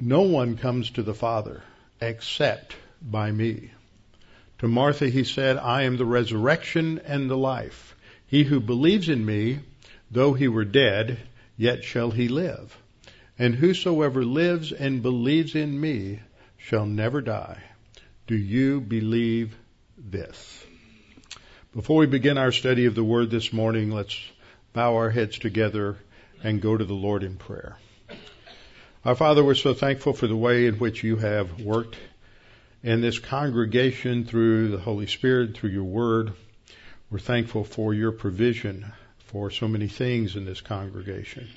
No one comes to the Father except by me. To Martha he said, I am the resurrection and the life. He who believes in me, though he were dead, yet shall he live. And whosoever lives and believes in me shall never die. Do you believe this? Before we begin our study of the Word this morning, let's bow our heads together and go to the Lord in prayer. Our Father, we're so thankful for the way in which you have worked in this congregation through the Holy Spirit, through your word. We're thankful for your provision for so many things in this congregation.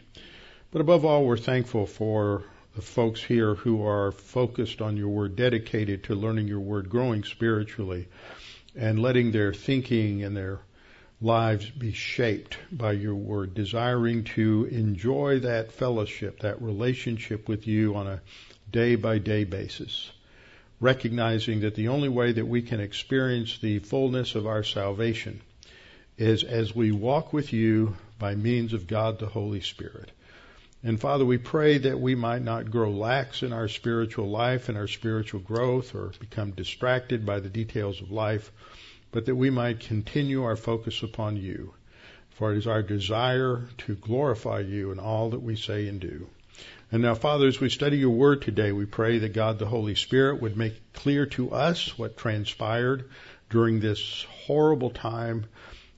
But above all, we're thankful for the folks here who are focused on your word, dedicated to learning your word, growing spiritually, and letting their thinking and their lives be shaped by your word, desiring to enjoy that fellowship, that relationship with you on a day by day basis, recognizing that the only way that we can experience the fullness of our salvation is as we walk with you by means of God the Holy Spirit. And Father, we pray that we might not grow lax in our spiritual life and our spiritual growth or become distracted by the details of life but that we might continue our focus upon you. For it is our desire to glorify you in all that we say and do. And now, Father, as we study your word today, we pray that God the Holy Spirit would make clear to us what transpired during this horrible time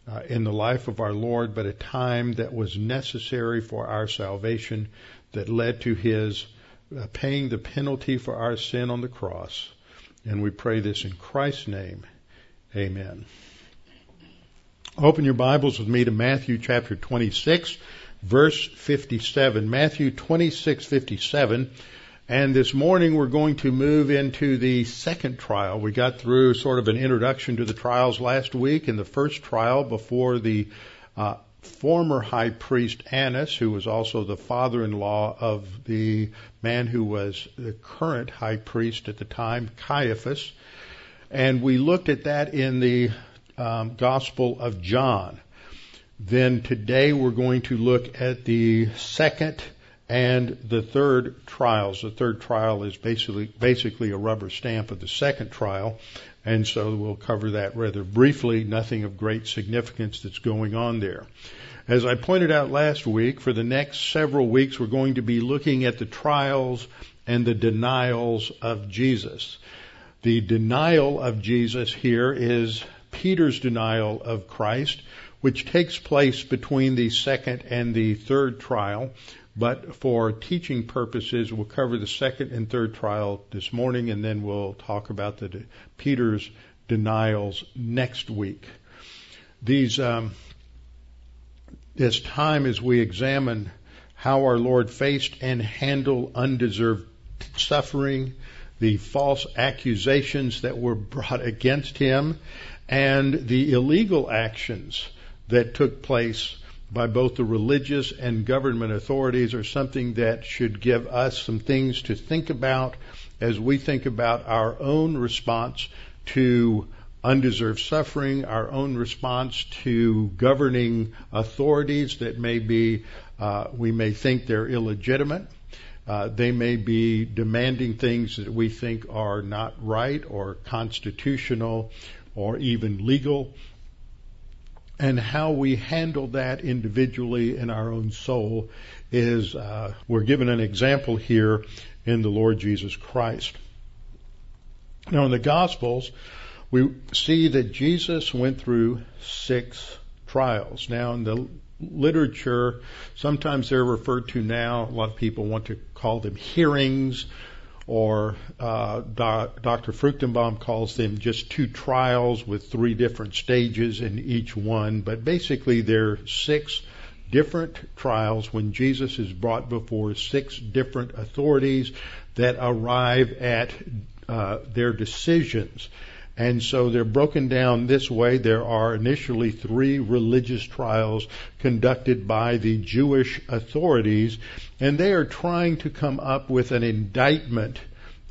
uh, in the life of our Lord, but a time that was necessary for our salvation that led to his uh, paying the penalty for our sin on the cross. And we pray this in Christ's name. Amen. Open your Bibles with me to Matthew chapter 26, verse 57. Matthew 26, 57. And this morning we're going to move into the second trial. We got through sort of an introduction to the trials last week in the first trial before the uh, former high priest Annas, who was also the father-in-law of the man who was the current high priest at the time, Caiaphas. And we looked at that in the um, Gospel of John. Then today we're going to look at the second and the third trials. The third trial is basically basically a rubber stamp of the second trial, and so we'll cover that rather briefly. Nothing of great significance that's going on there. As I pointed out last week, for the next several weeks we're going to be looking at the trials and the denials of Jesus. The denial of Jesus here is Peter's denial of Christ, which takes place between the second and the third trial. But for teaching purposes, we'll cover the second and third trial this morning, and then we'll talk about the Peter's denials next week. These um, this time as we examine how our Lord faced and handled undeserved suffering, the false accusations that were brought against him, and the illegal actions that took place by both the religious and government authorities are something that should give us some things to think about as we think about our own response to undeserved suffering, our own response to governing authorities that may be, uh, we may think they're illegitimate. Uh, they may be demanding things that we think are not right or constitutional or even legal. And how we handle that individually in our own soul is, uh, we're given an example here in the Lord Jesus Christ. Now in the Gospels, we see that Jesus went through six trials. Now in the literature, sometimes they're referred to now, a lot of people want to call them hearings, or uh, Dr. Fruchtenbaum calls them just two trials with three different stages in each one. But basically, they're six different trials when Jesus is brought before six different authorities that arrive at uh, their decisions. And so they're broken down this way. There are initially three religious trials conducted by the Jewish authorities, and they are trying to come up with an indictment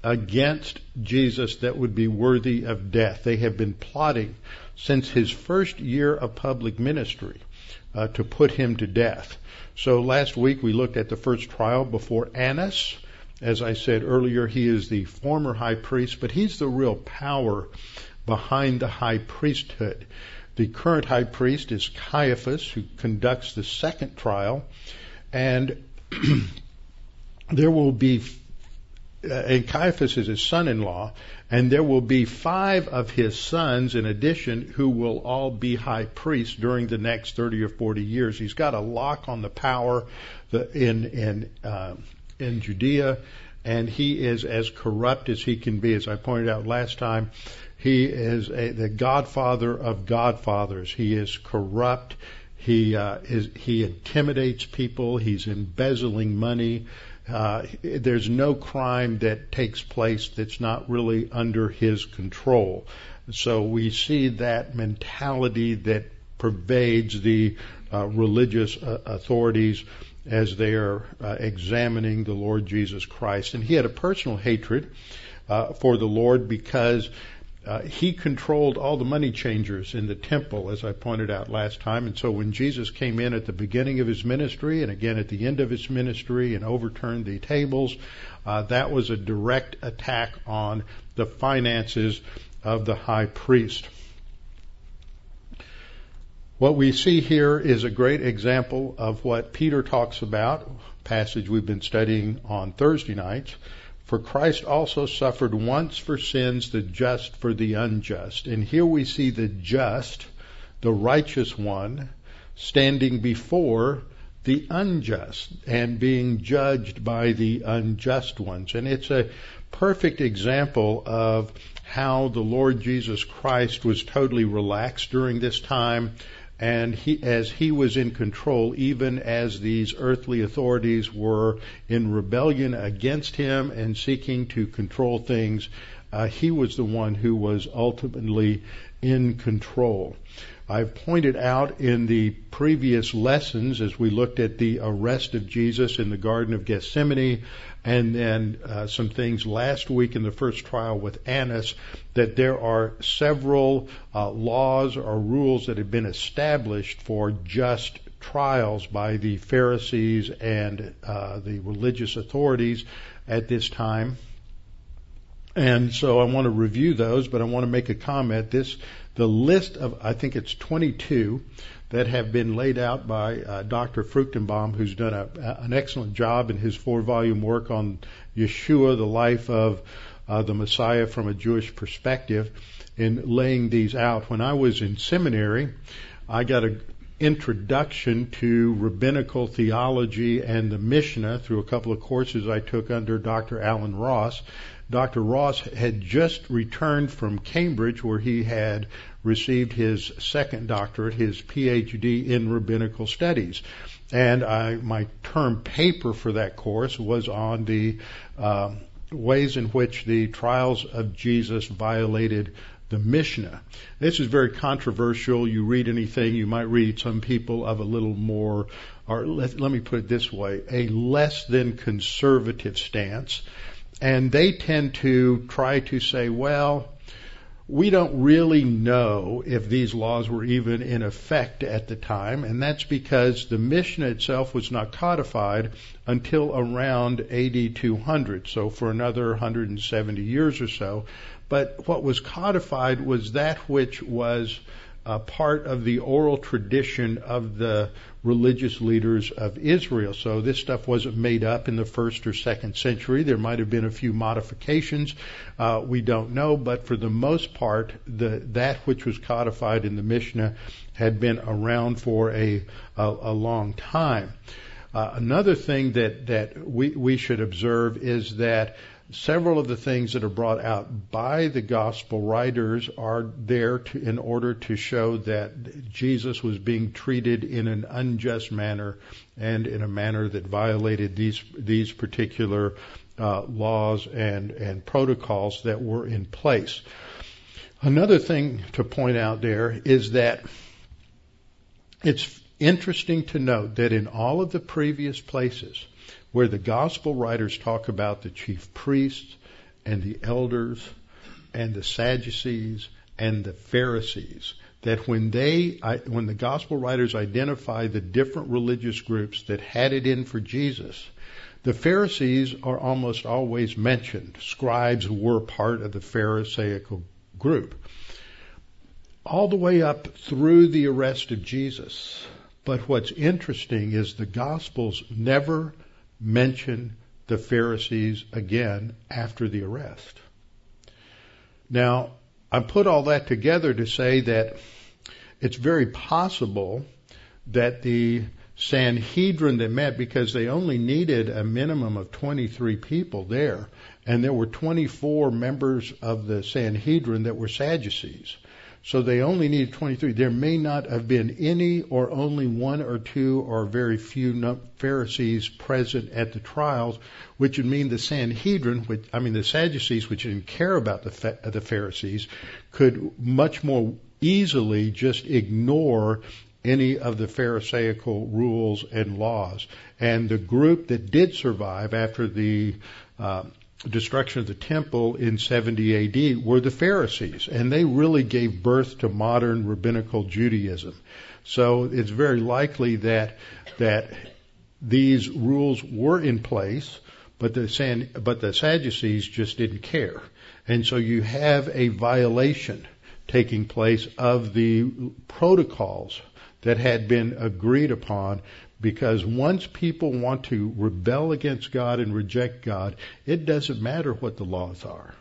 against Jesus that would be worthy of death. They have been plotting since his first year of public ministry uh, to put him to death. So last week we looked at the first trial before Annas. As I said earlier, he is the former high priest, but he's the real power behind the high priesthood. The current high priest is Caiaphas, who conducts the second trial, and there will be, uh, and Caiaphas is his son-in-law, and there will be five of his sons in addition who will all be high priests during the next 30 or 40 years. He's got a lock on the power in in uh, in Judea, and he is as corrupt as he can be. As I pointed out last time, he is a, the godfather of godfathers. He is corrupt. He uh, is he intimidates people. He's embezzling money. Uh, there's no crime that takes place that's not really under his control. So we see that mentality that pervades the uh, religious uh, authorities as they are uh, examining the Lord Jesus Christ. And he had a personal hatred uh, for the Lord because uh, he controlled all the money changers in the temple, as I pointed out last time. And so when Jesus came in at the beginning of his ministry and again at the end of his ministry and overturned the tables, uh, that was a direct attack on the finances of the high priest. What we see here is a great example of what Peter talks about, passage we've been studying on Thursday nights. For Christ also suffered once for sins, the just for the unjust. And here we see the just, the righteous one, standing before the unjust and being judged by the unjust ones. And it's a perfect example of how the Lord Jesus Christ was totally relaxed during this time and he, as he was in control, even as these earthly authorities were in rebellion against him and seeking to control things, uh, he was the one who was ultimately in control. I've pointed out in the previous lessons as we looked at the arrest of Jesus in the Garden of Gethsemane and then uh, some things last week in the first trial with Annas that there are several uh, laws or rules that have been established for just trials by the Pharisees and uh, the religious authorities at this time. And so I want to review those, but I want to make a comment. This, the list of, I think it's 22 that have been laid out by uh, Dr. Fruchtenbaum, who's done a, a, an excellent job in his four volume work on Yeshua, the life of uh, the Messiah from a Jewish perspective, in laying these out. When I was in seminary, I got an introduction to rabbinical theology and the Mishnah through a couple of courses I took under Dr. Allen Ross. Dr. Ross had just returned from Cambridge where he had received his second doctorate, his PhD in rabbinical studies. And I, my term paper for that course was on the uh, ways in which the trials of Jesus violated the Mishnah. This is very controversial. You read anything, you might read some people of a little more, or let, let me put it this way, a less than conservative stance. And they tend to try to say, well, we don't really know if these laws were even in effect at the time, and that's because the Mishnah itself was not codified until around AD 200, so for another 170 years or so. But what was codified was that which was uh, part of the oral tradition of the religious leaders of Israel. So this stuff wasn't made up in the first or second century. There might have been a few modifications. Uh, we don't know, but for the most part, the, that which was codified in the Mishnah had been around for a, a, a long time. Uh, another thing that, that we, we should observe is that several of the things that are brought out by the gospel writers are there to, in order to show that Jesus was being treated in an unjust manner and in a manner that violated these these particular uh, laws and and protocols that were in place. Another thing to point out there is that it's interesting to note that in all of the previous places where the gospel writers talk about the chief priests and the elders and the Sadducees and the Pharisees, that when they, when the gospel writers identify the different religious groups that had it in for Jesus, the Pharisees are almost always mentioned. Scribes were part of the Pharisaical group. All the way up through the arrest of Jesus. But what's interesting is the Gospels never mention the Pharisees again after the arrest. Now, I put all that together to say that it's very possible that the Sanhedrin that met, because they only needed a minimum of 23 people there, and there were 24 members of the Sanhedrin that were Sadducees. So they only needed 23. There may not have been any or only one or two or very few Pharisees present at the trials, which would mean the Sanhedrin, which, I mean the Sadducees, which didn't care about the, the Pharisees, could much more easily just ignore any of the Pharisaical rules and laws. And the group that did survive after the uh, destruction of the temple in 70 AD were the Pharisees, and they really gave birth to modern rabbinical Judaism. So it's very likely that that these rules were in place, but the but the Sadducees just didn't care, and so you have a violation taking place of the protocols that had been agreed upon because once people want to rebel against God and reject God, it doesn't matter what the laws are.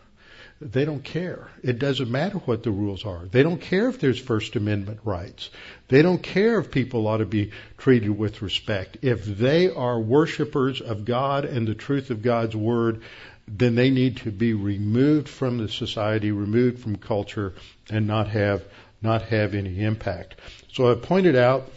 They don't care. It doesn't matter what the rules are. They don't care if there's First Amendment rights. They don't care if people ought to be treated with respect. If they are worshipers of God and the truth of God's Word, then they need to be removed from the society, removed from culture, and not have not have any impact. So I've pointed out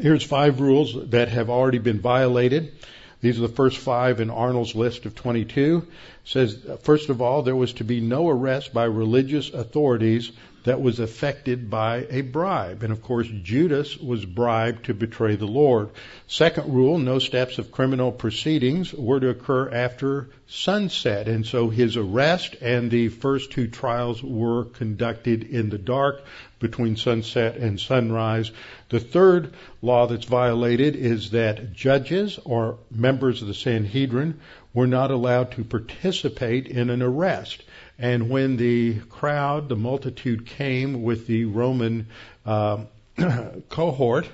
Here's five rules that have already been violated. These are the first five in Arnold's list of 22. It says, first of all, there was to be no arrest by religious authorities that was affected by a bribe. And of course, Judas was bribed to betray the Lord. Second rule, no steps of criminal proceedings were to occur after sunset. And so his arrest and the first two trials were conducted in the dark between sunset and sunrise. The third law that's violated is that judges or members of the Sanhedrin were not allowed to participate in an arrest. And when the crowd, the multitude came with the Roman uh, cohort,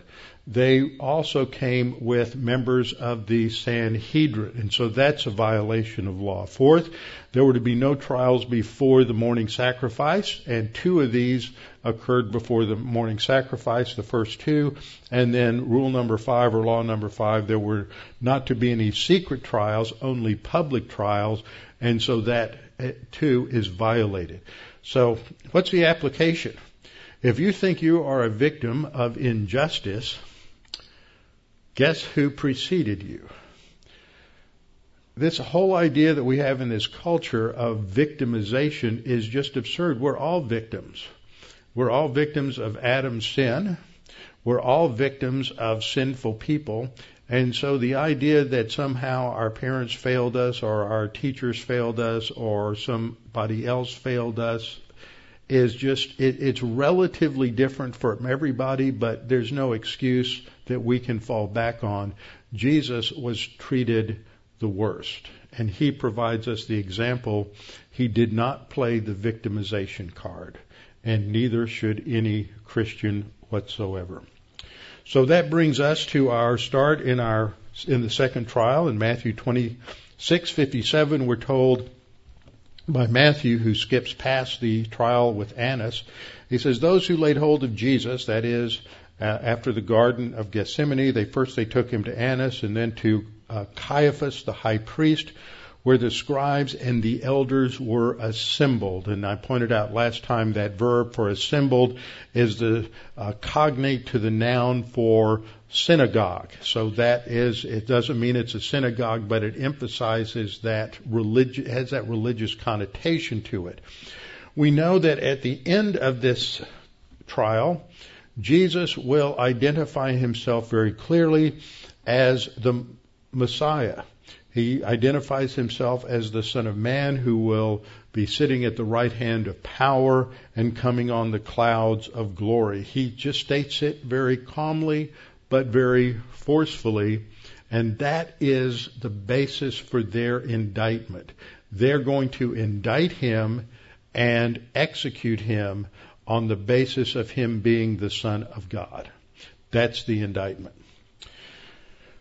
they also came with members of the Sanhedrin. And so that's a violation of law. Fourth, there were to be no trials before the morning sacrifice, and two of these occurred before the morning sacrifice, the first two. And then rule number five or law number five, there were not to be any secret trials, only public trials. And so that uh, too is violated. So what's the application? If you think you are a victim of injustice, guess who preceded you? This whole idea that we have in this culture of victimization is just absurd. We're all victims. We're all victims of Adam's sin. We're all victims of sinful people. And so the idea that somehow our parents failed us or our teachers failed us or somebody else failed us is just, it, it's relatively different from everybody, but there's no excuse that we can fall back on. Jesus was treated the worst. And he provides us the example. He did not play the victimization card, and neither should any Christian whatsoever. So that brings us to our start in our in the second trial in Matthew 26:57 we're told by Matthew who skips past the trial with Annas he says those who laid hold of Jesus that is uh, after the garden of Gethsemane they first they took him to Annas and then to uh, Caiaphas the high priest where the scribes and the elders were assembled. And I pointed out last time that verb for assembled is the uh, cognate to the noun for synagogue. So that is, it doesn't mean it's a synagogue, but it emphasizes that religion, has that religious connotation to it. We know that at the end of this trial, Jesus will identify himself very clearly as the Messiah. He identifies himself as the Son of Man who will be sitting at the right hand of power and coming on the clouds of glory. He just states it very calmly but very forcefully, and that is the basis for their indictment. They're going to indict him and execute him on the basis of him being the Son of God. That's the indictment.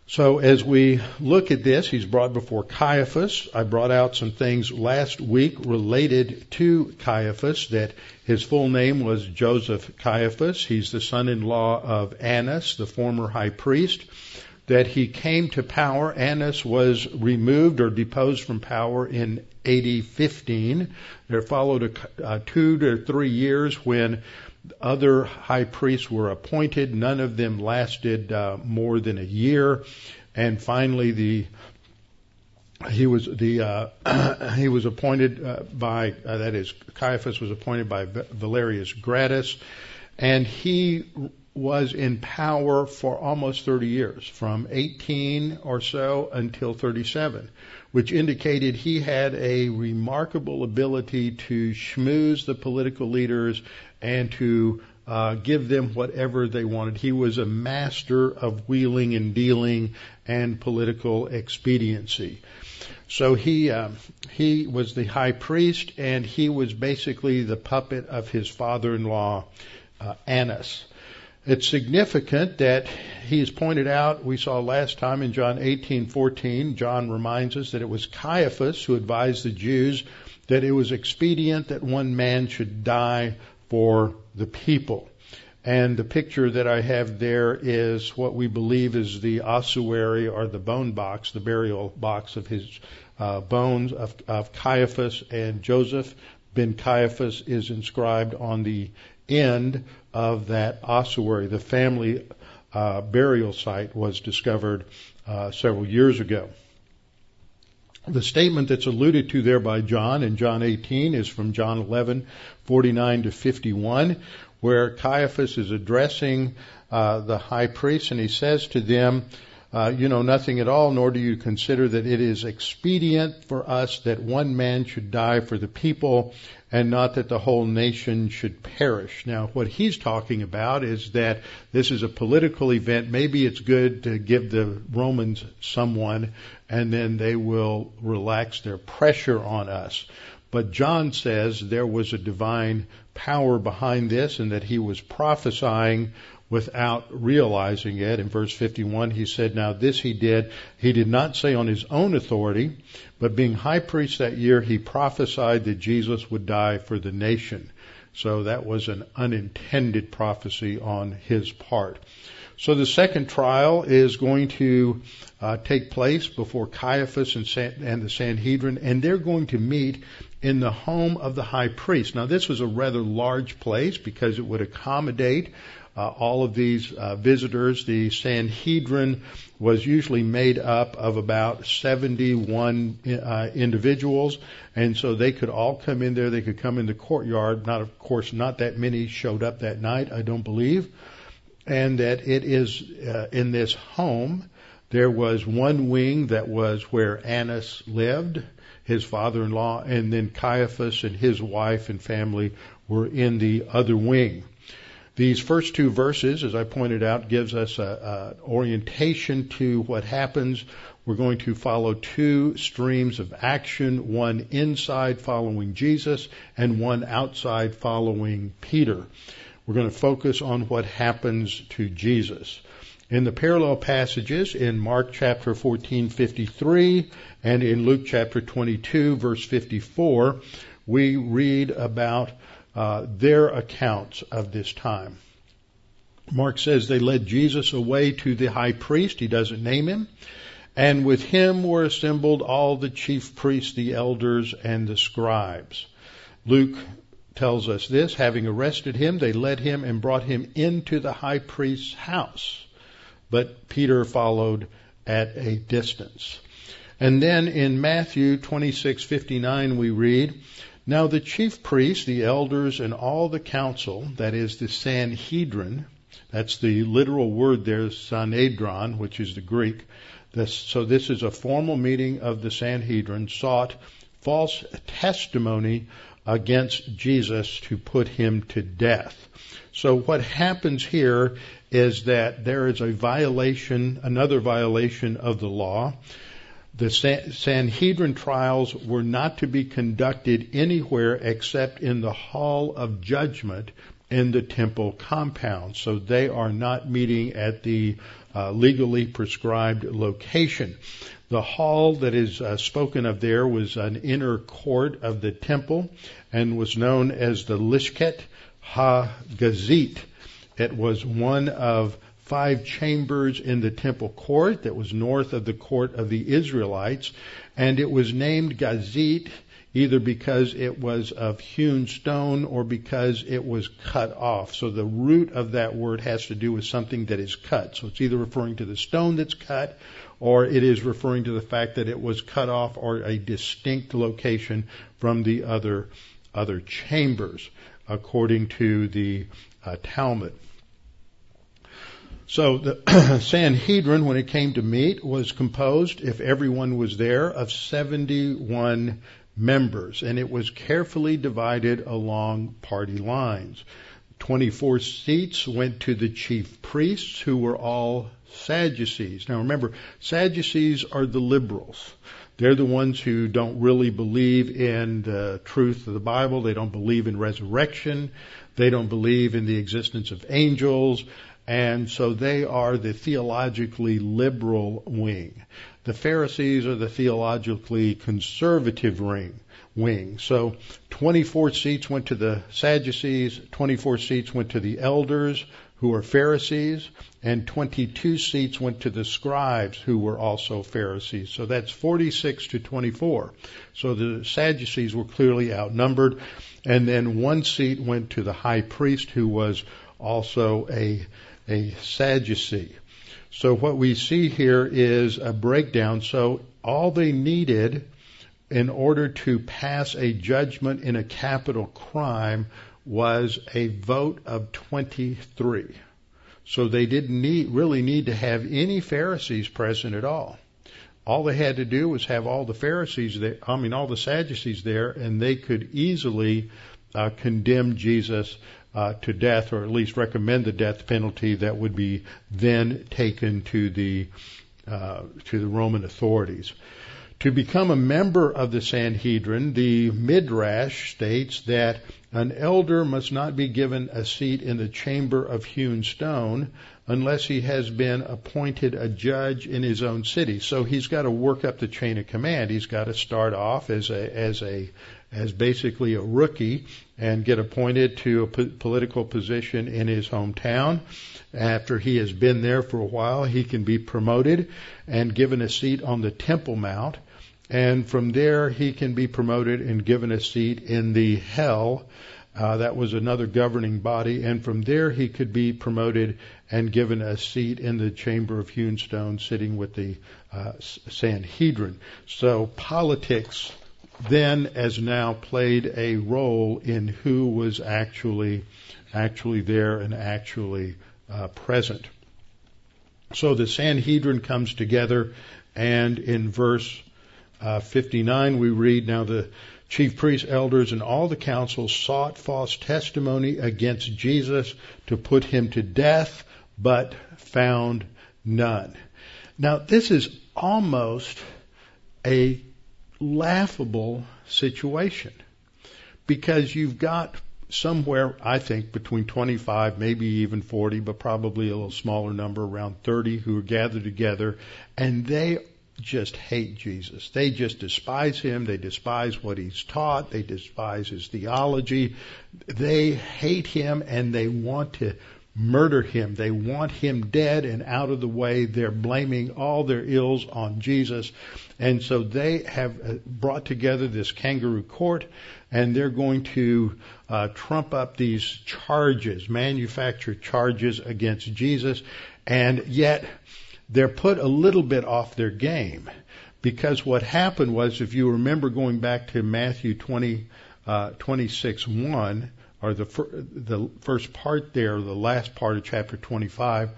So as we look at this, he's brought before Caiaphas. I brought out some things last week related to Caiaphas that his full name was Joseph Caiaphas. He's the son-in-law of Annas, the former high priest. That he came to power. Annas was removed or deposed from power in AD 15. There followed a, uh, two to three years when other high priests were appointed. None of them lasted uh, more than a year, and finally the he was the uh, he was appointed uh, by uh, that is Caiaphas was appointed by Valerius Gratus, and he was in power for almost 30 years, from 18 or so until 37, which indicated he had a remarkable ability to schmooze the political leaders and to uh, give them whatever they wanted. He was a master of wheeling and dealing and political expediency. So he uh, he was the high priest, and he was basically the puppet of his father-in-law uh, Annas. It's significant that he is pointed out. We saw last time in John 18:14. John reminds us that it was Caiaphas who advised the Jews that it was expedient that one man should die for the people. And the picture that I have there is what we believe is the ossuary or the bone box, the burial box of his uh, bones of, of Caiaphas and Joseph. Ben Caiaphas is inscribed on the end of that ossuary. The family uh, burial site was discovered uh, several years ago. The statement that's alluded to there by John in John 18 is from John 11, 49 to 51, where Caiaphas is addressing uh, the high priest and he says to them, uh, you know nothing at all, nor do you consider that it is expedient for us that one man should die for the people and not that the whole nation should perish. Now, what he's talking about is that this is a political event. Maybe it's good to give the Romans someone and then they will relax their pressure on us. But John says there was a divine power behind this and that he was prophesying without realizing it. In verse 51, he said, Now this he did. He did not say on his own authority, but being high priest that year, he prophesied that Jesus would die for the nation. So that was an unintended prophecy on his part. So the second trial is going to uh, take place before Caiaphas and, San- and the Sanhedrin, and they're going to meet in the home of the high priest. Now, this was a rather large place because it would accommodate uh, all of these uh, visitors. The Sanhedrin was usually made up of about 71 uh, individuals, and so they could all come in there. They could come in the courtyard. Not, of course, not that many showed up that night, I don't believe and that it is uh, in this home. There was one wing that was where Annas lived, his father-in-law, and then Caiaphas and his wife and family were in the other wing. These first two verses, as I pointed out, gives us an orientation to what happens. We're going to follow two streams of action, one inside following Jesus and one outside following Peter. We're going to focus on what happens to Jesus. In the parallel passages in Mark chapter 14, 53 and in Luke chapter 22, verse 54, we read about uh, their accounts of this time. Mark says they led Jesus away to the high priest. He doesn't name him. And with him were assembled all the chief priests, the elders, and the scribes. Luke tells us this. Having arrested him, they led him and brought him into the high priest's house. But Peter followed at a distance. And then in Matthew 26:59 we read, Now the chief priests, the elders, and all the council, that is the Sanhedrin, that's the literal word there, Sanhedrin, which is the Greek, this, so this is a formal meeting of the Sanhedrin sought false testimony against Jesus to put him to death. So what happens here is that there is a violation, another violation of the law. The Sanhedrin trials were not to be conducted anywhere except in the hall of judgment in the temple compound. So they are not meeting at the uh, legally prescribed location. The hall that is uh, spoken of there was an inner court of the temple and was known as the Lishket Ha-Gazit. It was one of five chambers in the temple court that was north of the court of the Israelites, and it was named Gazit either because it was of hewn stone or because it was cut off. So the root of that word has to do with something that is cut. So it's either referring to the stone that's cut or it is referring to the fact that it was cut off or a distinct location from the other other chambers according to the uh, Talmud. So the Sanhedrin, when it came to meet, was composed, if everyone was there, of 71 members, and it was carefully divided along party lines. 24 seats went to the chief priests, who were all Sadducees. Now remember, Sadducees are the liberals. They're the ones who don't really believe in the truth of the Bible. They don't believe in resurrection. They don't believe in the existence of angels. And so they are the theologically liberal wing. The Pharisees are the theologically conservative ring, wing. So 24 seats went to the Sadducees, 24 seats went to the elders, who are Pharisees, and 22 seats went to the scribes, who were also Pharisees. So that's 46 to 24. So the Sadducees were clearly outnumbered. And then one seat went to the high priest, who was also a, a Sadducee. So what we see here is a breakdown. So all they needed in order to pass a judgment in a capital crime was a vote of 23. So they didn't need, really need to have any Pharisees present at all. All they had to do was have all the Pharisees there, I mean all the Sadducees there, and they could easily uh, condemn Jesus uh, to death, or at least recommend the death penalty that would be then taken to the uh, to the Roman authorities. To become a member of the Sanhedrin, the Midrash states that an elder must not be given a seat in the chamber of hewn stone unless he has been appointed a judge in his own city. So he's got to work up the chain of command. He's got to start off as a as a as basically a rookie and get appointed to a political position in his hometown. After he has been there for a while, he can be promoted and given a seat on the Temple Mount. And from there, he can be promoted and given a seat in the hell. Uh, that was another governing body. And from there, he could be promoted and given a seat in the chamber of hewn stone, sitting with the uh, Sanhedrin. So politics then as now played a role in who was actually actually there and actually uh, present. So the Sanhedrin comes together, and in verse uh, 59 we read, Now the chief priests, elders, and all the council sought false testimony against Jesus to put him to death, but found none. Now this is almost a laughable situation because you've got somewhere, I think, between 25, maybe even 40, but probably a little smaller number, around 30, who are gathered together, and they just hate Jesus. They just despise him. They despise what he's taught. They despise his theology. They hate him and they want to murder him. They want him dead and out of the way. They're blaming all their ills on Jesus. And so they have uh, brought together this kangaroo court and they're going to uh, trump up these charges, manufactured charges against Jesus. And yet they're put a little bit off their game because what happened was, if you remember going back to Matthew 20, uh, 26, 1, or the, fir- the first part there, the last part of chapter 25,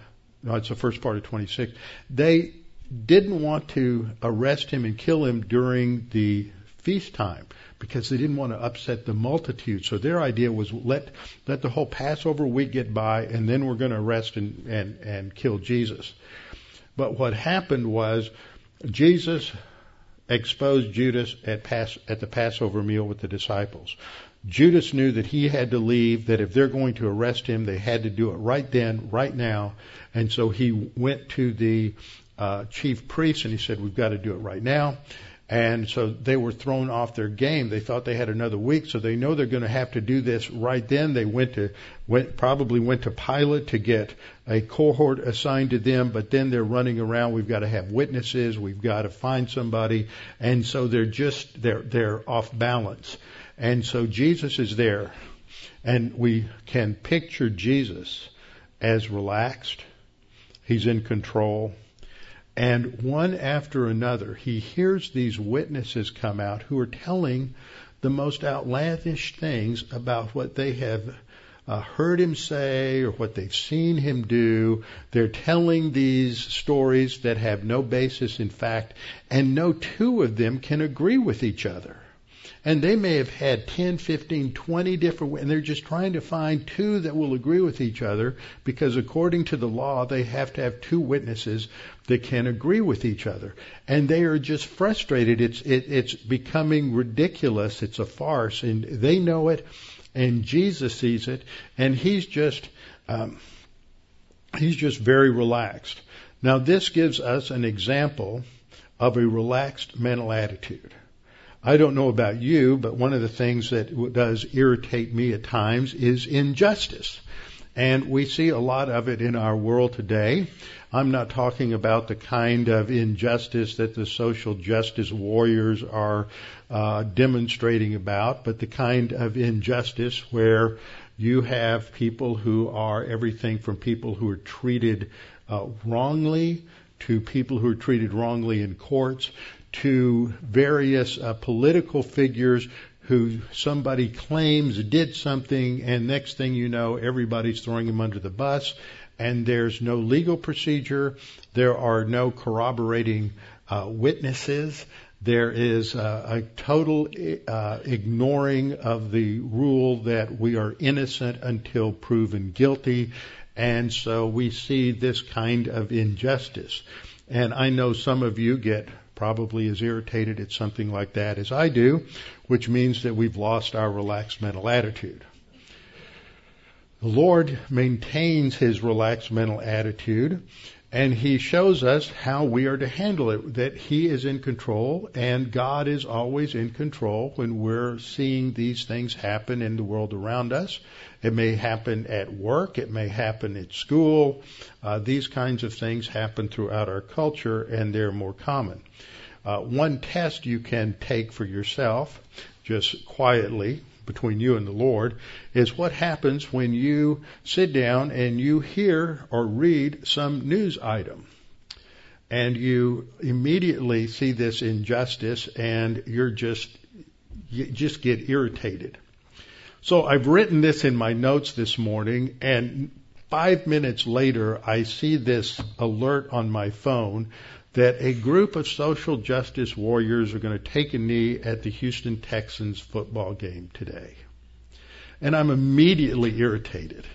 no, it's the first part of 26, they didn't want to arrest him and kill him during the feast time because they didn't want to upset the multitude. So their idea was let let the whole Passover week get by, and then we're going to arrest and and, and kill Jesus. But what happened was Jesus exposed Judas at, Pas- at the Passover meal with the disciples. Judas knew that he had to leave, that if they're going to arrest him, they had to do it right then, right now. And so he went to the uh, chief priest and he said, We've got to do it right now. And so they were thrown off their game. They thought they had another week, so they know they're going to have to do this right then. They went to, went, probably went to Pilate to get a cohort assigned to them, but then they're running around. We've got to have witnesses. We've got to find somebody. And so they're just, they're, they're off balance. And so Jesus is there, and we can picture Jesus as relaxed. He's in control. And one after another, he hears these witnesses come out who are telling the most outlandish things about what they have uh, heard him say or what they've seen him do. They're telling these stories that have no basis in fact, and no two of them can agree with each other. And they may have had 10, 15, 20 different, and they're just trying to find two that will agree with each other because according to the law, they have to have two witnesses that can agree with each other. And they are just frustrated. It's, it, it's becoming ridiculous. It's a farce and they know it and Jesus sees it and he's just, um, he's just very relaxed. Now this gives us an example of a relaxed mental attitude. I don't know about you, but one of the things that does irritate me at times is injustice. And we see a lot of it in our world today. I'm not talking about the kind of injustice that the social justice warriors are uh, demonstrating about, but the kind of injustice where you have people who are everything from people who are treated uh, wrongly to people who are treated wrongly in courts to various uh, political figures who somebody claims did something, and next thing you know, everybody's throwing them under the bus, and there's no legal procedure, there are no corroborating uh, witnesses. There is uh, a total uh, ignoring of the rule that we are innocent until proven guilty, and so we see this kind of injustice. And I know some of you get probably as irritated at something like that as I do, which means that we've lost our relaxed mental attitude. The Lord maintains his relaxed mental attitude and he shows us how we are to handle it, that he is in control and God is always in control when we're seeing these things happen in the world around us. It may happen at work, it may happen at school. Uh, these kinds of things happen throughout our culture and they're more common. Uh, one test you can take for yourself, just quietly between you and the Lord, is what happens when you sit down and you hear or read some news item. And you immediately see this injustice and you're just, you just get irritated. So I've written this in my notes this morning and five minutes later I see this alert on my phone that a group of social justice warriors are going to take a knee at the Houston Texans football game today. And I'm immediately irritated.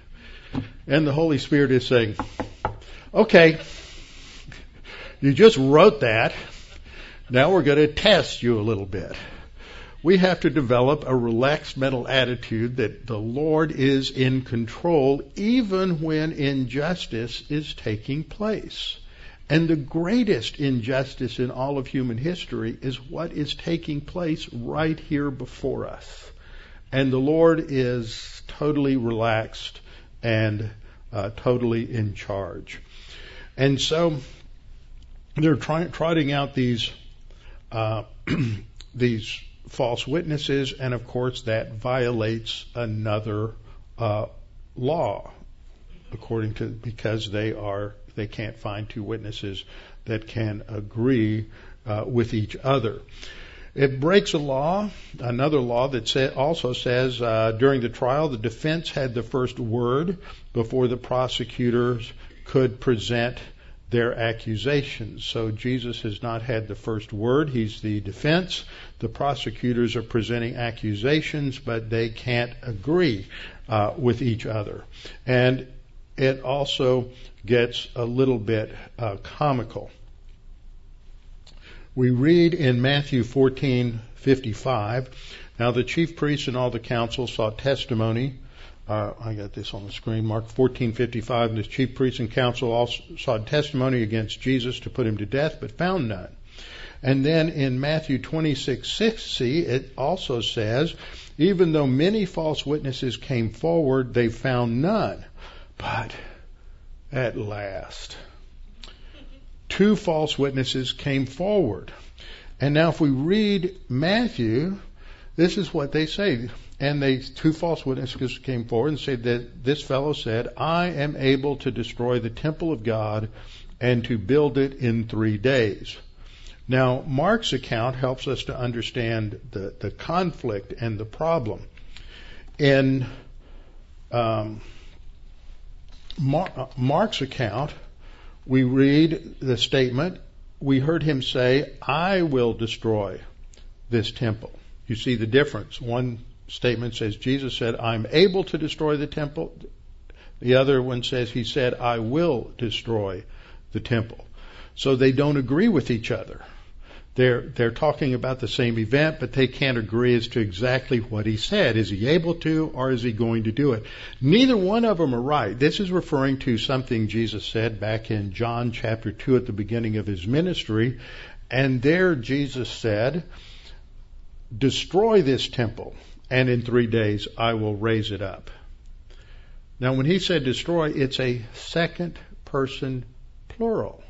And the Holy Spirit is saying, okay, you just wrote that. Now we're going to test you a little bit. We have to develop a relaxed mental attitude that the Lord is in control even when injustice is taking place. And the greatest injustice in all of human history is what is taking place right here before us. And the Lord is totally relaxed and uh, totally in charge. And so they're trying, trotting out these uh, these false witnesses, and of course that violates another uh, law, according to because they are they can't find two witnesses that can agree uh, with each other. It breaks a law, another law that say, also says uh, during the trial the defense had the first word before the prosecutors could present their accusations. So Jesus has not had the first word. He's the defense. The prosecutors are presenting accusations, but they can't agree uh, with each other. And it also gets a little bit uh, comical. We read in Matthew 14:55, now the chief priests and all the council sought testimony. Uh, I got this on the screen. Mark 14:55, and the chief priests and council also sought testimony against Jesus to put him to death, but found none. And then in Matthew 26:60, it also says, even though many false witnesses came forward, they found none. But at last, two false witnesses came forward. And now if we read Matthew, this is what they say. And they, two false witnesses came forward and said that this fellow said, I am able to destroy the temple of God and to build it in three days. Now, Mark's account helps us to understand the, the conflict and the problem. In um, Mark's account, we read the statement, we heard him say, I will destroy this temple. You see the difference. One statement says, Jesus said, I'm able to destroy the temple. The other one says, He said, I will destroy the temple. So they don't agree with each other. They're, they're talking about the same event, but they can't agree as to exactly what he said. Is he able to, or is he going to do it? Neither one of them are right. This is referring to something Jesus said back in John chapter 2 at the beginning of his ministry. And there Jesus said, destroy this temple, and in three days I will raise it up. Now when he said destroy, it's a second person plural.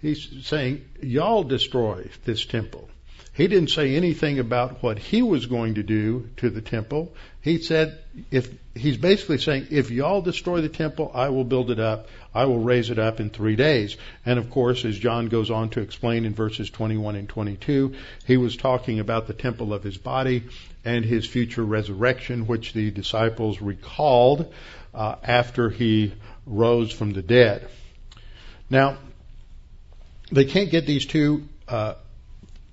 He's saying, y'all destroy this temple. He didn't say anything about what he was going to do to the temple. He said, if he's basically saying, if y'all destroy the temple, I will build it up. I will raise it up in three days. And of course, as John goes on to explain in verses 21 and 22, he was talking about the temple of his body and his future resurrection, which the disciples recalled uh, after he rose from the dead. Now, they can't get these two uh,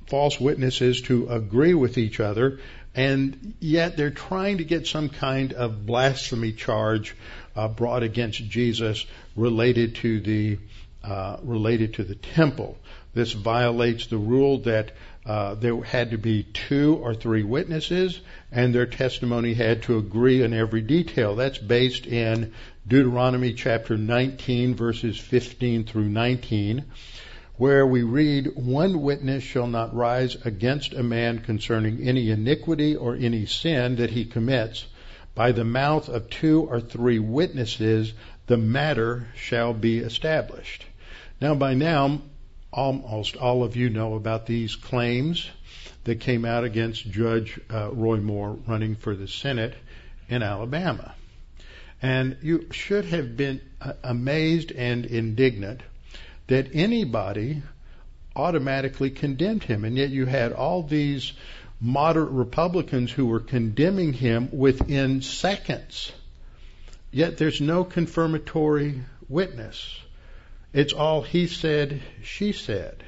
false witnesses to agree with each other, and yet they're trying to get some kind of blasphemy charge uh, brought against Jesus related to the uh, related to the temple. This violates the rule that uh, there had to be two or three witnesses, and their testimony had to agree in every detail. That's based in Deuteronomy chapter 19, verses 15 through 19 where we read, One witness shall not rise against a man concerning any iniquity or any sin that he commits. By the mouth of two or three witnesses, the matter shall be established. Now, by now, almost all of you know about these claims that came out against Judge uh, Roy Moore running for the Senate in Alabama. And you should have been uh, amazed and indignant that anybody automatically condemned him. And yet you had all these moderate Republicans who were condemning him within seconds. Yet there's no confirmatory witness. It's all he said, she said.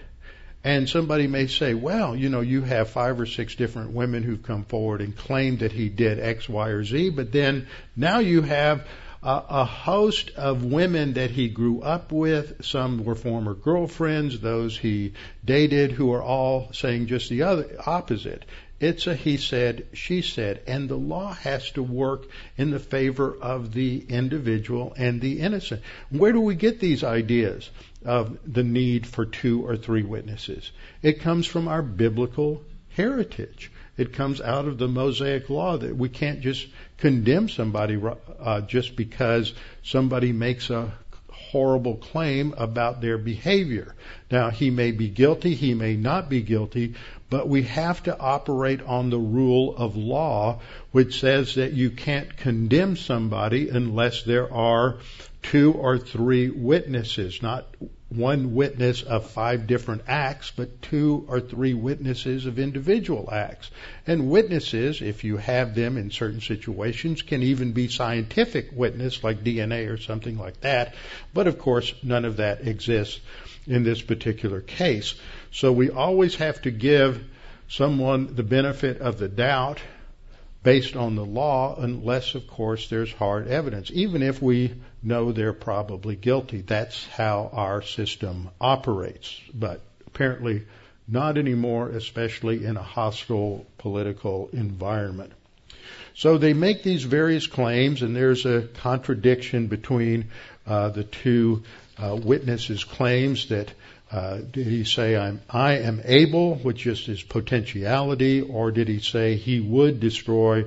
And somebody may say, well, you know, you have five or six different women who've come forward and claimed that he did X, Y, or Z, but then now you have a host of women that he grew up with. Some were former girlfriends, those he dated, who are all saying just the other opposite. It's a he said, she said, and the law has to work in the favor of the individual and the innocent. Where do we get these ideas of the need for two or three witnesses? It comes from our biblical heritage. It comes out of the Mosaic law that we can't just condemn somebody uh, just because somebody makes a horrible claim about their behavior. Now, he may be guilty, he may not be guilty, but we have to operate on the rule of law, which says that you can't condemn somebody unless there are two or three witnesses, not one witness of five different acts, but two or three witnesses of individual acts. And witnesses, if you have them in certain situations, can even be scientific witness like DNA or something like that. But of course, none of that exists in this particular case. So we always have to give someone the benefit of the doubt based on the law, unless, of course, there's hard evidence. Even if we know they're probably guilty, that's how our system operates. But apparently, not anymore, especially in a hostile political environment. So they make these various claims, and there's a contradiction between uh, the two uh, witnesses' claims that uh, did he say I'm, I am able, which is his potentiality, or did he say he would destroy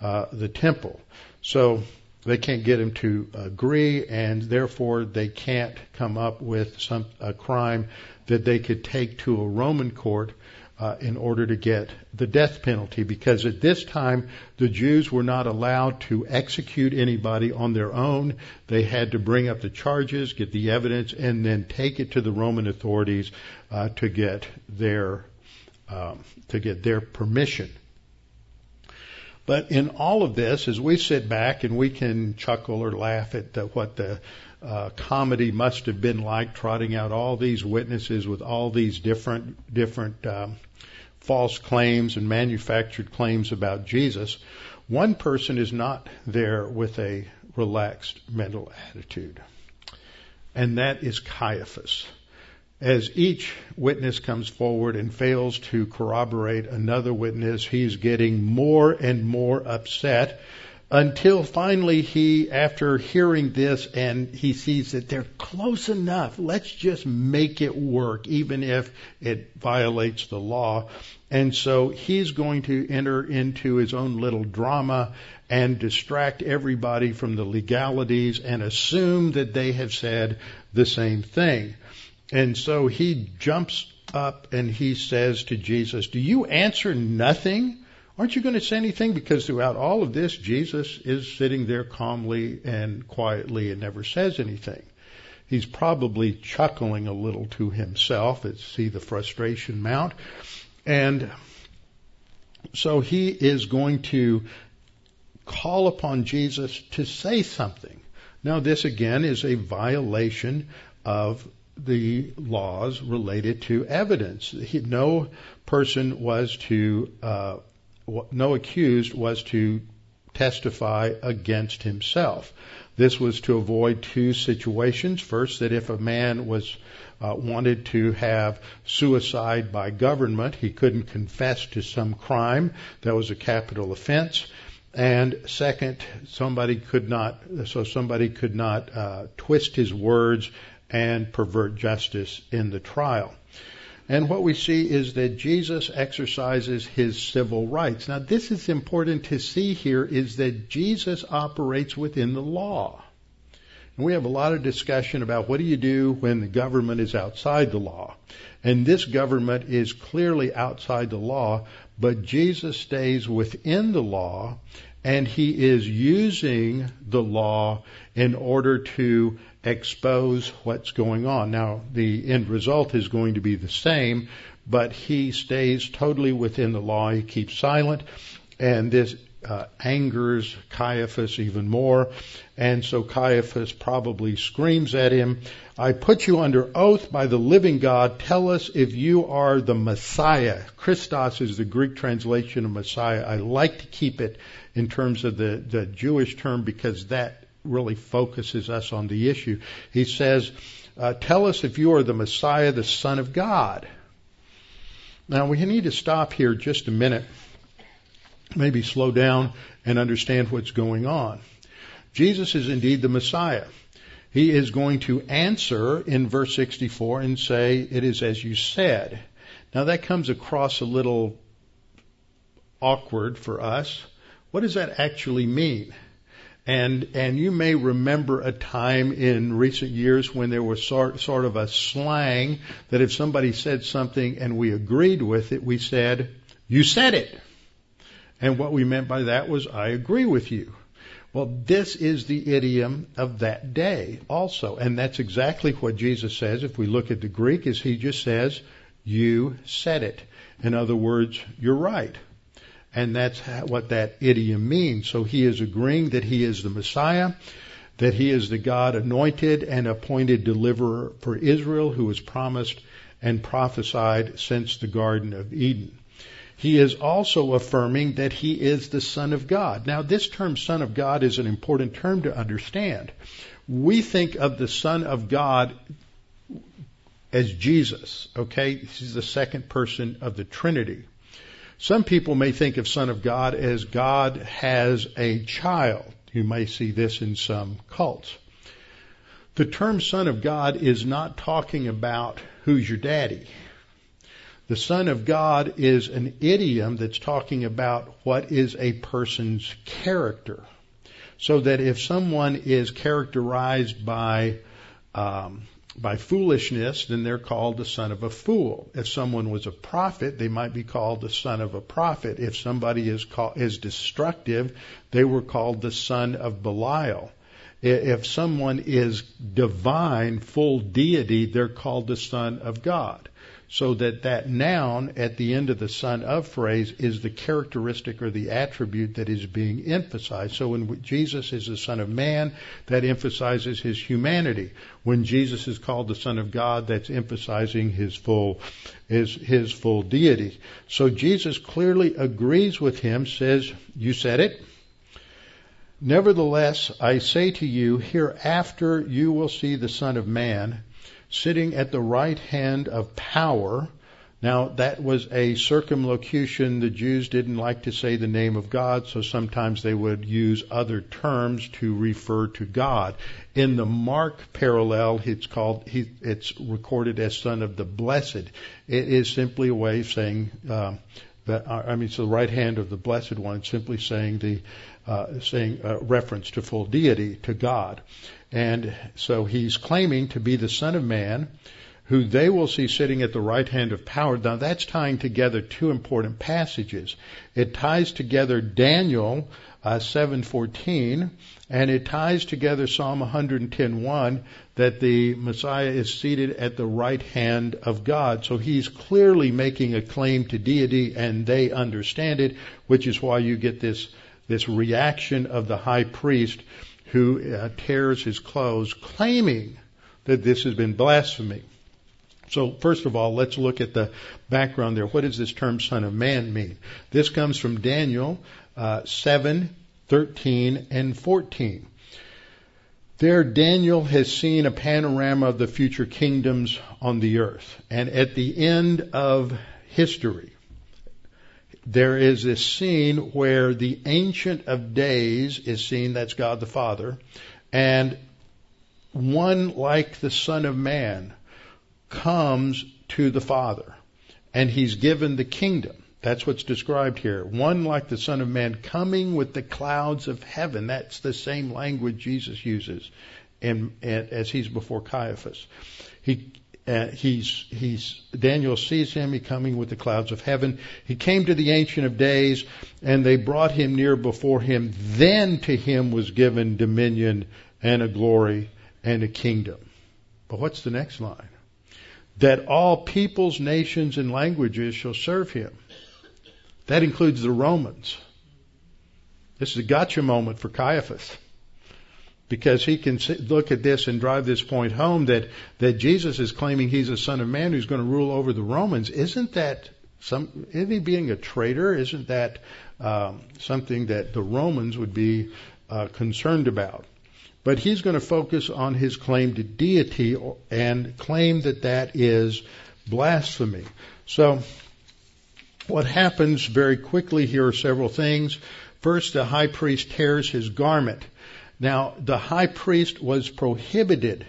uh, the temple? So they can't get him to agree, and therefore they can't come up with some a crime that they could take to a Roman court uh, in order to get the death penalty because at this time the Jews were not allowed to execute anybody on their own. They had to bring up the charges, get the evidence, and then take it to the Roman authorities uh, to get their um, to get their permission. But in all of this, as we sit back and we can chuckle or laugh at the, what the uh, comedy must have been like, trotting out all these witnesses with all these different different um, false claims and manufactured claims about Jesus, one person is not there with a relaxed mental attitude. And that is Caiaphas. As each witness comes forward and fails to corroborate another witness, he's getting more and more upset until finally he, after hearing this and he sees that they're close enough, let's just make it work, even if it violates the law. And so he's going to enter into his own little drama and distract everybody from the legalities and assume that they have said the same thing. And so he jumps up and he says to Jesus, Do you answer nothing? Aren't you going to say anything? Because throughout all of this, Jesus is sitting there calmly and quietly and never says anything. He's probably chuckling a little to himself as see the frustration mount. And so he is going to call upon Jesus to say something. Now, this again is a violation of the laws related to evidence. He, no person was to uh, no accused was to testify against himself. This was to avoid two situations. First, that if a man was uh, wanted to have suicide by government, he couldn't confess to some crime that was a capital offense. And second, somebody could not, so somebody could not uh, twist his words and pervert justice in the trial. And what we see is that Jesus exercises his civil rights. Now, this is important to see here is that Jesus operates within the law. And we have a lot of discussion about what do you do when the government is outside the law. And this government is clearly outside the law, but Jesus stays within the law and he is using the law in order to expose what's going on. Now, the end result is going to be the same, but he stays totally within the law. He keeps silent, and this uh, angers Caiaphas even more. And so Caiaphas probably screams at him, I put you under oath by the living God. Tell us if you are the Messiah. Christos is the Greek translation of Messiah. I like to keep it in terms of the, the Jewish term because that really focuses us on the issue. He says, uh, Tell us if you are the Messiah, the Son of God. Now, we need to stop here just a minute, maybe slow down and understand what's going on. Jesus is indeed the Messiah. He is going to answer in verse 64 and say, It is as you said. Now, that comes across a little awkward for us. What does that actually mean? And, and you may remember a time in recent years when there was sort, sort of a slang that if somebody said something and we agreed with it, we said, you said it. And what we meant by that was, I agree with you. Well, this is the idiom of that day also. And that's exactly what Jesus says. If we look at the Greek, is he just says, you said it. In other words, you're right. And that's what that idiom means. So he is agreeing that he is the Messiah, that he is the God anointed and appointed deliverer for Israel who was promised and prophesied since the Garden of Eden. He is also affirming that he is the Son of God. Now, this term Son of God is an important term to understand. We think of the Son of God as Jesus, okay? He's the second person of the Trinity. Some people may think of Son of God as God has a child. You may see this in some cults. The term Son of God is not talking about who's your daddy. The Son of God is an idiom that's talking about what is a person's character. So that if someone is characterized by um, by foolishness, then they're called the son of a fool. If someone was a prophet, they might be called the son of a prophet. If somebody is called, is destructive, they were called the son of Belial. If someone is divine, full deity, they're called the son of God so that that noun at the end of the son of phrase is the characteristic or the attribute that is being emphasized. So when Jesus is the son of man, that emphasizes his humanity. When Jesus is called the son of God, that's emphasizing his full his his full deity. So Jesus clearly agrees with him, says, "You said it." Nevertheless, I say to you, hereafter you will see the Son of Man sitting at the right hand of power. Now, that was a circumlocution. The Jews didn't like to say the name of God, so sometimes they would use other terms to refer to God. In the Mark parallel, it's called, it's recorded as Son of the Blessed. It is simply a way of saying, uh, that, I mean, it's the right hand of the Blessed One, simply saying the, uh, saying uh, reference to full deity, to God. And so he's claiming to be the Son of Man, who they will see sitting at the right hand of power. Now that's tying together two important passages. It ties together Daniel uh, 7:14, and it ties together Psalm 110:1 that the Messiah is seated at the right hand of God. So he's clearly making a claim to deity, and they understand it, which is why you get this this reaction of the high priest who uh, tears his clothes, claiming that this has been blasphemy. So first of all, let's look at the background there. What does this term "son of man" mean? This comes from Daniel uh, 7, 13, and 14. There, Daniel has seen a panorama of the future kingdoms on the earth, and at the end of history, there is this scene where the Ancient of Days is seen, that's God the Father, and one like the Son of Man comes to the Father, and he's given the kingdom. That's what's described here. One like the Son of Man coming with the clouds of heaven. That's the same language Jesus uses in, in, as he's before Caiaphas. He uh, he's, he's, Daniel sees him, he coming with the clouds of heaven. He came to the Ancient of Days, and they brought him near before him. Then to him was given dominion and a glory and a kingdom. But what's the next line? That all peoples, nations, and languages shall serve him. That includes the Romans. This is a gotcha moment for Caiaphas because he can look at this and drive this point home that, that Jesus is claiming he's a son of man who's going to rule over the Romans. Isn't that some, isn't he being a traitor? Isn't that um, something that the Romans would be uh, concerned about? But he's going to focus on his claim to deity and claim that that is blasphemy. So, what happens very quickly here are several things. First, the high priest tears his garment. Now, the high priest was prohibited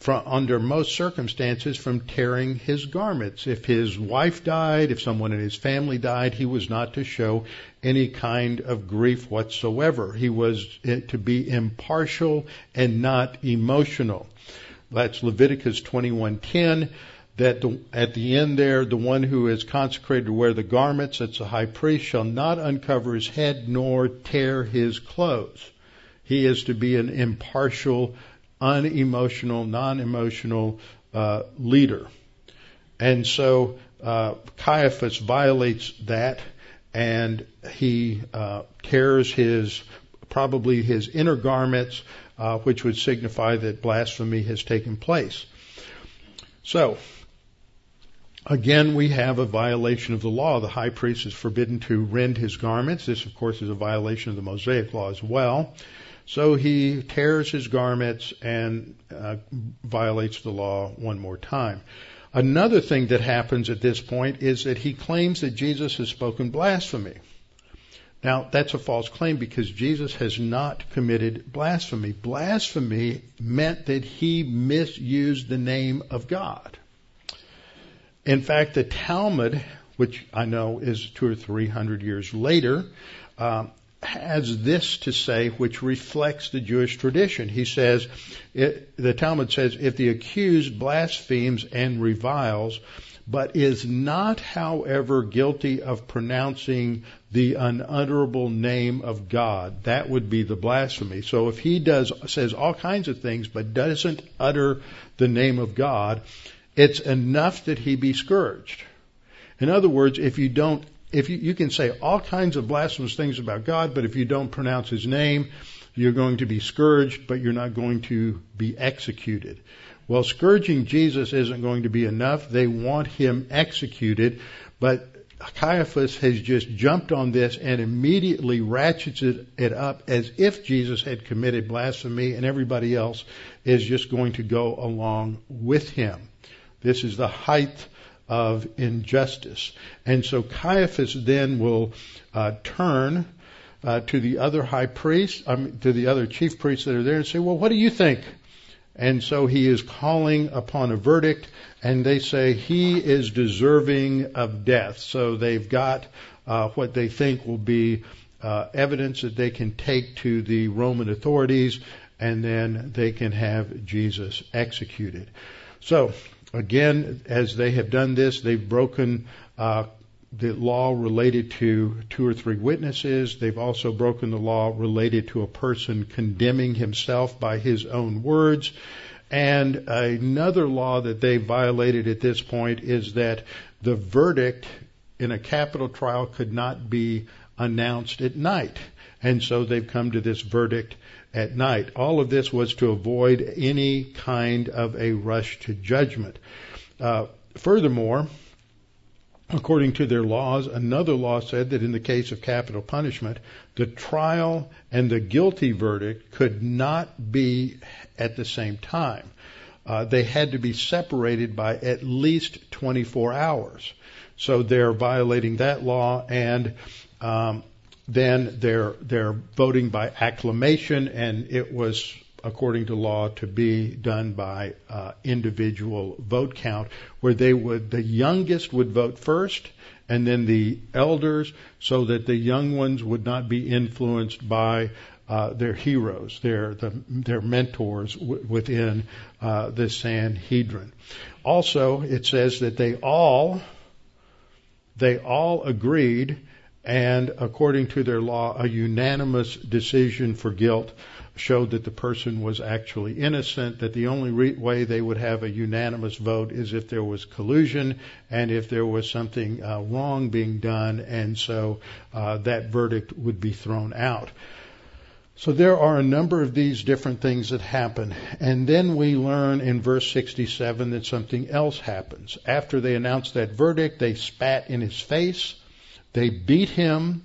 from, under most circumstances from tearing his garments. If his wife died, if someone in his family died, he was not to show any kind of grief whatsoever. He was eh, to be impartial and not emotional. That's Leviticus 21:10 that the, at the end there, the one who is consecrated to wear the garments, that's the high priest, shall not uncover his head nor tear his clothes. He is to be an impartial, unemotional, non-emotional uh, leader. And so uh, Caiaphas violates that, and he uh, tears his probably his inner garments, uh, which would signify that blasphemy has taken place. So Again, we have a violation of the law. The high priest is forbidden to rend his garments. This, of course, is a violation of the Mosaic law as well. So he tears his garments and uh, violates the law one more time. Another thing that happens at this point is that he claims that Jesus has spoken blasphemy. Now, that's a false claim because Jesus has not committed blasphemy. Blasphemy meant that he misused the name of God. In fact, the Talmud, which I know is two or three hundred years later, uh, has this to say, which reflects the Jewish tradition. He says, it, the Talmud says, if the accused blasphemes and reviles, but is not, however, guilty of pronouncing the unutterable name of God, that would be the blasphemy. So if he does says all kinds of things but doesn't utter the name of God, it's enough that he be scourged. In other words, if you don't, if you, you can say all kinds of blasphemous things about God, but if you don't pronounce his name, you're going to be scourged, but you're not going to be executed. Well, scourging Jesus isn't going to be enough. They want him executed, but Caiaphas has just jumped on this and immediately ratchets it, it, up as if Jesus had committed blasphemy and everybody else is just going to go along with him. This is the height of injustice. And so Caiaphas then will uh, turn uh, to the other high priests, um, to the other chief priests that are there and say, well, what do you think? And so he is calling upon a verdict and they say he is deserving of death. So they've got uh, what they think will be uh, evidence that they can take to the Roman authorities and then they can have Jesus executed. So Again, as they have done this, they've broken uh, the law related to two or three witnesses. They've also broken the law related to a person condemning himself by his own words. And another law that they violated at this point is that the verdict in a capital trial could not be announced at night. And so they've come to this verdict at night. All of this was to avoid any kind of a rush to judgment. Uh, furthermore, according to their laws, another law said that in the case of capital punishment, the trial and the guilty verdict could not be at the same time. Uh, they had to be separated by at least 24 hours. So they're violating that law, and um, then they're they're voting by acclamation, and it was according to law to be done by uh, individual vote count, where they would the youngest would vote first, and then the elders, so that the young ones would not be influenced by uh, their heroes, their the, their mentors w- within uh, the Sanhedrin. Also, it says that they all they all agreed and according to their law, a unanimous decision for guilt showed that the person was actually innocent, that the only re- way they would have a unanimous vote is if there was collusion and if there was something uh, wrong being done, and so uh, that verdict would be thrown out. So there are a number of these different things that happen. And then we learn in verse 67 that something else happens. After they announce that verdict, they spat in his face. They beat him.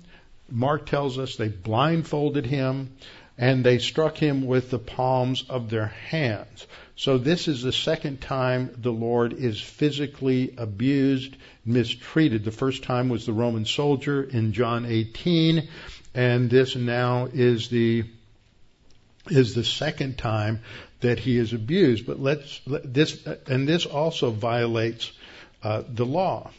Mark tells us they blindfolded him and they struck him with the palms of their hands. So this is the second time the Lord is physically abused, mistreated. The first time was the Roman soldier in John 18, and this now is the is the second time that he is abused. But let's let this and this also violates uh, the law.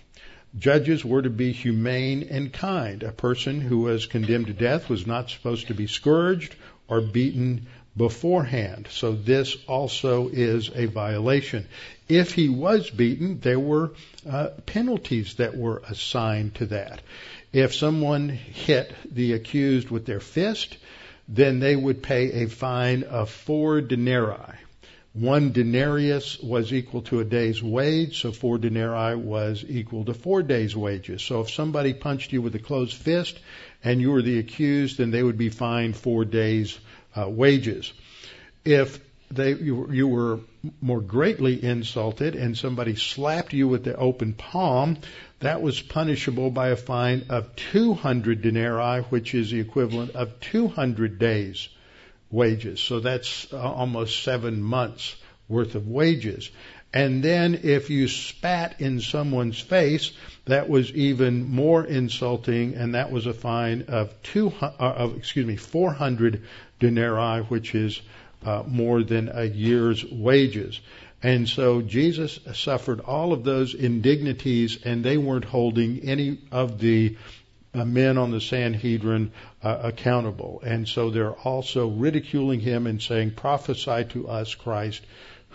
Judges were to be humane and kind. A person who was condemned to death was not supposed to be scourged or beaten beforehand. So this also is a violation. If he was beaten, there were uh, penalties that were assigned to that. If someone hit the accused with their fist, then they would pay a fine of four denarii. One denarius was equal to a day's wage, so four denarii was equal to four days' wages. So if somebody punched you with a closed fist and you were the accused, then they would be fined four days' uh, wages. If they, you, you were more greatly insulted and somebody slapped you with the open palm, that was punishable by a fine of 200 denarii, which is the equivalent of 200 days' wages. So that's uh, almost seven months worth of wages. And then if you spat in someone's face, that was even more insulting, and that was a fine of two, uh, of, excuse me, 400 denarii, which is uh, more than a year's wages. And so Jesus suffered all of those indignities, and they weren't holding any of the uh, men on the Sanhedrin uh, accountable. And so they're also ridiculing him and saying, Prophesy to us, Christ.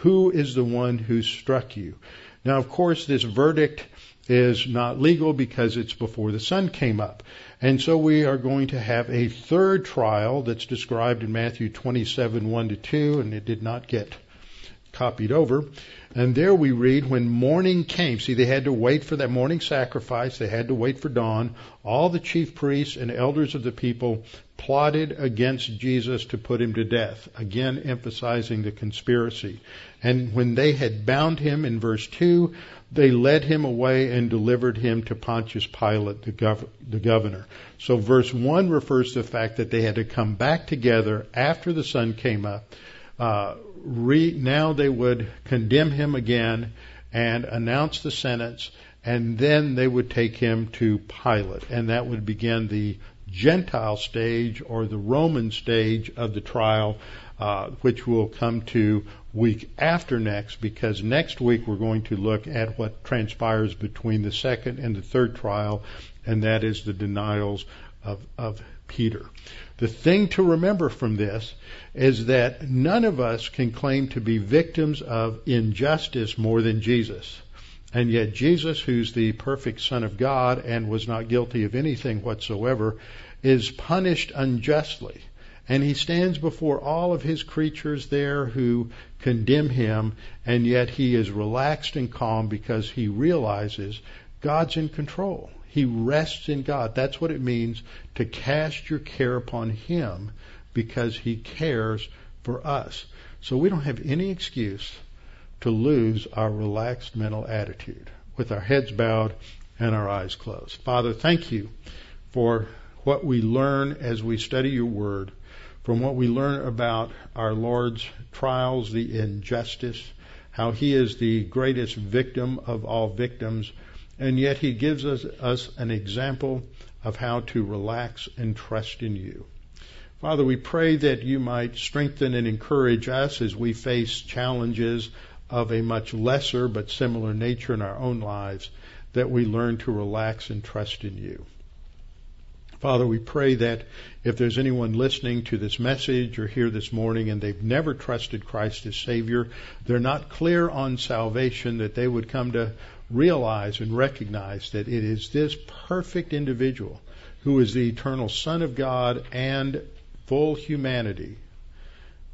Who is the one who struck you? Now, of course, this verdict is not legal because it's before the sun came up. And so we are going to have a third trial that's described in Matthew 27, 1 to 2, and it did not get copied over. And there we read, when morning came, see, they had to wait for that morning sacrifice, they had to wait for dawn. All the chief priests and elders of the people plotted against Jesus to put him to death, again emphasizing the conspiracy. And when they had bound him in verse 2, they led him away and delivered him to Pontius Pilate, the, gov- the governor. So verse 1 refers to the fact that they had to come back together after the sun came up uh, re, now they would condemn him again and announce the sentence, and then they would take him to Pilate, and that would begin the Gentile stage or the Roman stage of the trial, uh, which we'll come to week after next, because next week we're going to look at what transpires between the second and the third trial, and that is the denials of, of Peter. The thing to remember from this is that none of us can claim to be victims of injustice more than Jesus. And yet Jesus, who's the perfect Son of God and was not guilty of anything whatsoever, is punished unjustly. And he stands before all of his creatures there who condemn him, and yet he is relaxed and calm because he realizes God's in control. He rests in God. That's what it means to cast your care upon Him because He cares for us. So we don't have any excuse to lose our relaxed mental attitude with our heads bowed and our eyes closed. Father, thank you for what we learn as we study your word, from what we learn about our Lord's trials, the injustice, how he is the greatest victim of all victims, and yet he gives us, us an example of how to relax and trust in you. Father, we pray that you might strengthen and encourage us as we face challenges of a much lesser but similar nature in our own lives, that we learn to relax and trust in you. Father, we pray that if there's anyone listening to this message or here this morning and they've never trusted Christ as Savior, they're not clear on salvation, that they would come to realize and recognize that it is this perfect individual who is the eternal Son of God and full humanity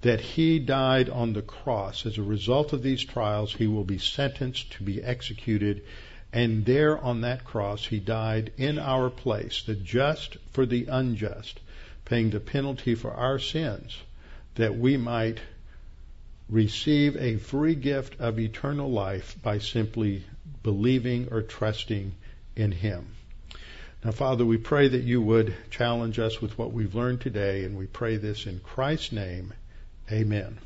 that he died on the cross. As a result of these trials, he will be sentenced to be executed. And there on that cross, he died in our place, the just for the unjust, paying the penalty for our sins, that we might receive a free gift of eternal life by simply believing or trusting in Him. Now, Father, we pray that you would challenge us with what we've learned today, and we pray this in Christ's name. Amen.